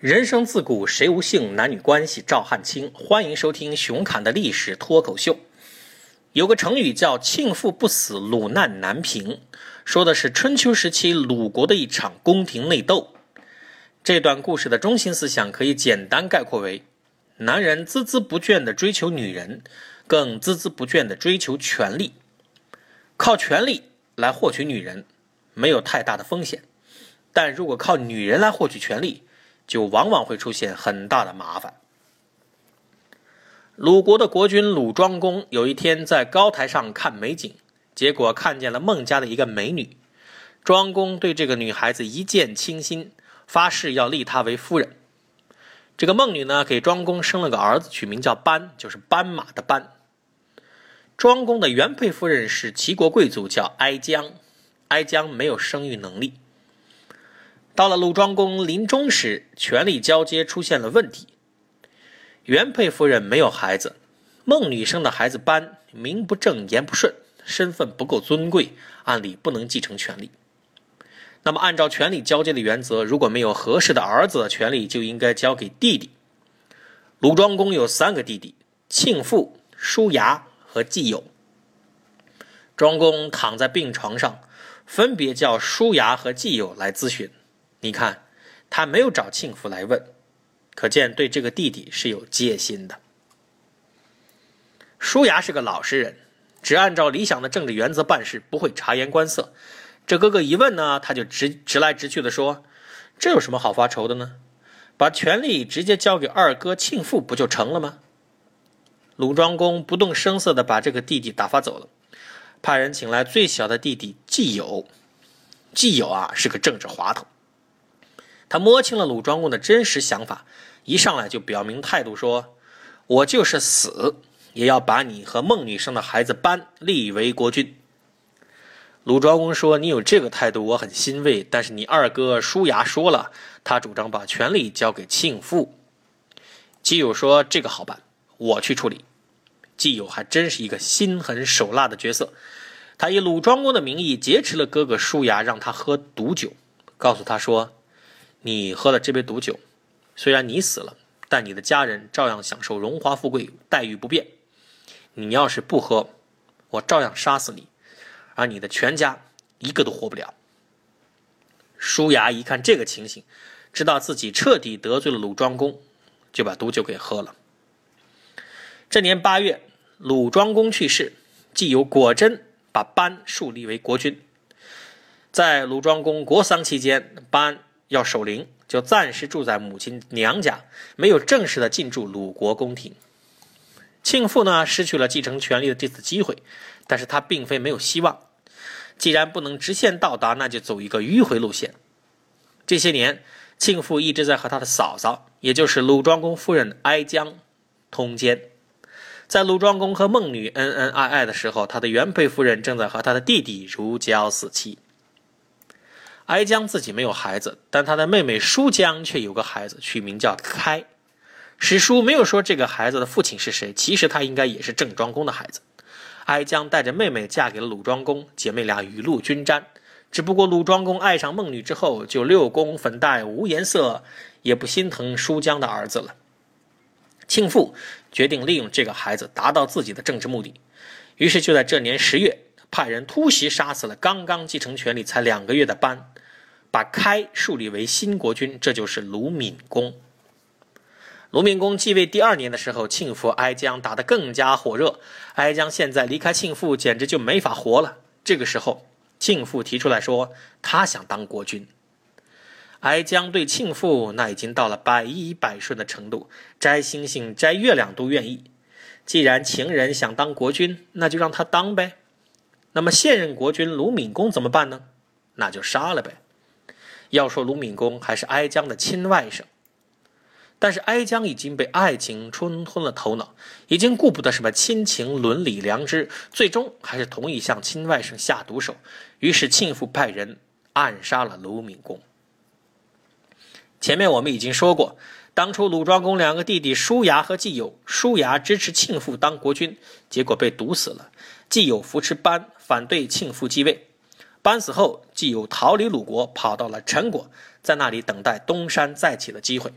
人生自古谁无性，男女关系赵汉卿。欢迎收听熊侃的历史脱口秀。有个成语叫“庆父不死，鲁难难平”，说的是春秋时期鲁国的一场宫廷内斗。这段故事的中心思想可以简单概括为：男人孜孜不倦地追求女人，更孜孜不倦地追求权力。靠权力来获取女人，没有太大的风险；但如果靠女人来获取权力，就往往会出现很大的麻烦。鲁国的国君鲁庄公有一天在高台上看美景，结果看见了孟家的一个美女。庄公对这个女孩子一见倾心，发誓要立她为夫人。这个孟女呢，给庄公生了个儿子，取名叫斑，就是斑马的斑。庄公的原配夫人是齐国贵族，叫哀姜。哀姜没有生育能力。到了鲁庄公临终时，权力交接出现了问题。原配夫人没有孩子，孟女生的孩子班名不正言不顺，身份不够尊贵，按理不能继承权力。那么，按照权力交接的原则，如果没有合适的儿子，权力就应该交给弟弟。鲁庄公有三个弟弟：庆父、叔牙和季友。庄公躺在病床上，分别叫叔牙和季友来咨询。你看，他没有找庆父来问，可见对这个弟弟是有戒心的。舒牙是个老实人，只按照理想的政治原则办事，不会察言观色。这哥哥一问呢，他就直直来直去的说：“这有什么好发愁的呢？把权力直接交给二哥庆父不就成了吗？”鲁庄公不动声色的把这个弟弟打发走了，派人请来最小的弟弟季友。季友啊，是个政治滑头。他摸清了鲁庄公的真实想法，一上来就表明态度，说：“我就是死，也要把你和孟女生的孩子班立为国君。”鲁庄公说：“你有这个态度，我很欣慰。但是你二哥叔牙说了，他主张把权力交给庆父。”季友说：“这个好办，我去处理。”季友还真是一个心狠手辣的角色，他以鲁庄公的名义劫持了哥哥叔牙，让他喝毒酒，告诉他说。你喝了这杯毒酒，虽然你死了，但你的家人照样享受荣华富贵，待遇不变。你要是不喝，我照样杀死你，而你的全家一个都活不了。舒牙一看这个情形，知道自己彻底得罪了鲁庄公，就把毒酒给喝了。这年八月，鲁庄公去世，既有果真把班树立为国君。在鲁庄公国丧期间，班。要守灵，就暂时住在母亲娘家，没有正式的进驻鲁国宫廷。庆父呢，失去了继承权力的这次机会，但是他并非没有希望。既然不能直线到达，那就走一个迂回路线。这些年，庆父一直在和他的嫂嫂，也就是鲁庄公夫人哀姜通奸。在鲁庄公和孟女恩恩爱爱的时候，他的原配夫人正在和他的弟弟如胶似漆。哀姜自己没有孩子，但他的妹妹叔姜却有个孩子，取名叫开。史书没有说这个孩子的父亲是谁，其实他应该也是郑庄公的孩子。哀姜带着妹妹嫁给了鲁庄公，姐妹俩雨露均沾。只不过鲁庄公爱上孟女之后，就六宫粉黛无颜色，也不心疼叔姜的儿子了。庆父决定利用这个孩子达到自己的政治目的，于是就在这年十月，派人突袭杀死了刚刚继承权力才两个月的班。把开树立为新国君，这就是鲁闵公。鲁闵公继位第二年的时候，庆父哀姜打得更加火热。哀姜现在离开庆父，简直就没法活了。这个时候，庆父提出来说，他想当国君。哀姜对庆父那已经到了百依百顺的程度，摘星星、摘月亮都愿意。既然情人想当国君，那就让他当呗。那么现任国君鲁闵公怎么办呢？那就杀了呗。要说鲁闵公还是哀姜的亲外甥，但是哀姜已经被爱情冲昏了头脑，已经顾不得什么亲情、伦理、良知，最终还是同意向亲外甥下毒手。于是庆父派人暗杀了鲁闵公。前面我们已经说过，当初鲁庄公两个弟弟叔牙和季友，叔牙支持庆父当国君，结果被毒死了；季友扶持班，反对庆父继位。班死后，季友逃离鲁国，跑到了陈国，在那里等待东山再起的机会。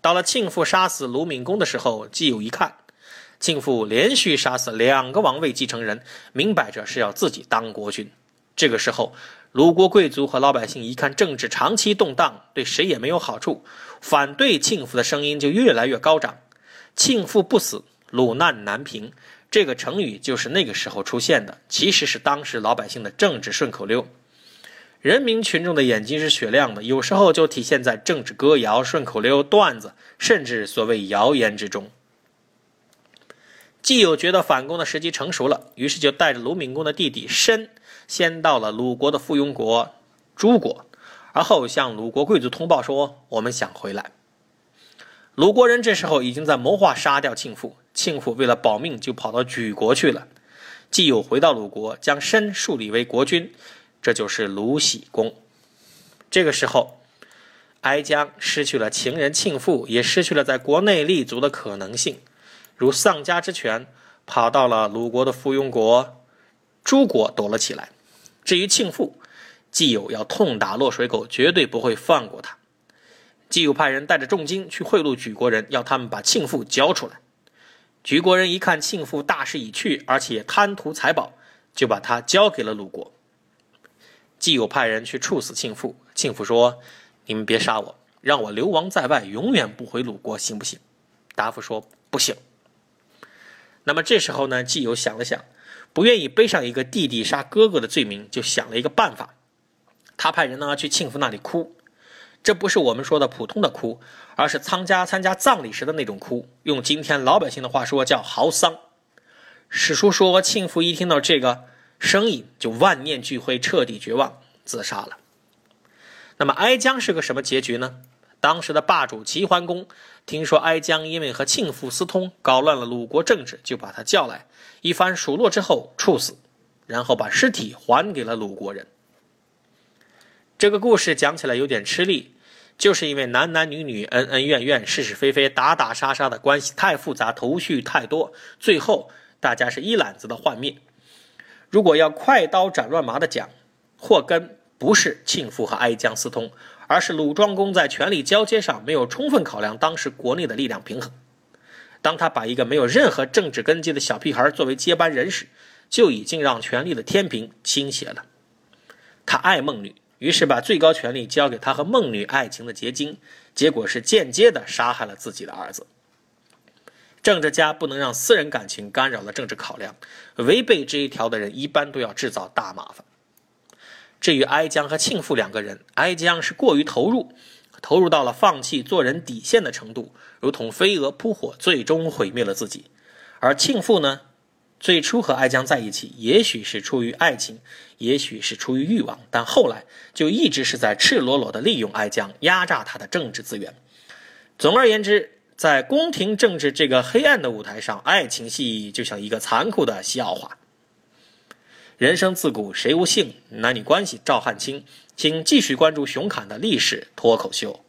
到了庆父杀死鲁闵公的时候，季友一看，庆父连续杀死两个王位继承人，明摆着是要自己当国君。这个时候，鲁国贵族和老百姓一看政治长期动荡，对谁也没有好处，反对庆父的声音就越来越高涨。庆父不死，鲁难难平。这个成语就是那个时候出现的，其实是当时老百姓的政治顺口溜。人民群众的眼睛是雪亮的，有时候就体现在政治歌谣、顺口溜、段子，甚至所谓谣言之中。季友觉得反攻的时机成熟了，于是就带着鲁闵公的弟弟申，先到了鲁国的附庸国诸国，而后向鲁国贵族通报说：“我们想回来。”鲁国人这时候已经在谋划杀掉庆父。庆父为了保命，就跑到莒国去了。季友回到鲁国，将申树立为国君，这就是鲁僖公。这个时候，哀姜失去了情人庆父，也失去了在国内立足的可能性，如丧家之犬，跑到了鲁国的附庸国诸国躲了起来。至于庆父，季友要痛打落水狗，绝对不会放过他。季友派人带着重金去贿赂莒国人，要他们把庆父交出来。莒国人一看庆父大势已去，而且贪图财宝，就把他交给了鲁国。季友派人去处死庆父，庆父说：“你们别杀我，让我流亡在外，永远不回鲁国，行不行？”答复说：“不行。”那么这时候呢，季友想了想，不愿意背上一个弟弟杀哥哥的罪名，就想了一个办法，他派人呢去庆父那里哭。这不是我们说的普通的哭，而是参加参加葬礼时的那种哭。用今天老百姓的话说，叫嚎丧。史书说，庆父一听到这个声音，就万念俱灰，彻底绝望，自杀了。那么哀姜是个什么结局呢？当时的霸主齐桓公听说哀姜因为和庆父私通，搞乱了鲁国政治，就把他叫来，一番数落之后处死，然后把尸体还给了鲁国人。这个故事讲起来有点吃力。就是因为男男女女恩恩怨怨是是非非打打杀杀的关系太复杂头绪太多，最后大家是一揽子的幻灭。如果要快刀斩乱麻的讲，祸根不是庆父和哀姜私通，而是鲁庄公在权力交接上没有充分考量当时国内的力量平衡。当他把一个没有任何政治根基的小屁孩作为接班人时，就已经让权力的天平倾斜了。他爱孟女。于是把最高权力交给他和孟女爱情的结晶，结果是间接的杀害了自己的儿子。政治家不能让私人感情干扰了政治考量，违背这一条的人一般都要制造大麻烦。至于哀姜和庆父两个人，哀姜是过于投入，投入到了放弃做人底线的程度，如同飞蛾扑火，最终毁灭了自己。而庆父呢？最初和哀姜在一起，也许是出于爱情，也许是出于欲望，但后来就一直是在赤裸裸地利用哀姜，压榨他的政治资源。总而言之，在宫廷政治这个黑暗的舞台上，爱情戏就像一个残酷的笑话。人生自古谁无性？男女关系照汗青。请继续关注熊侃的历史脱口秀。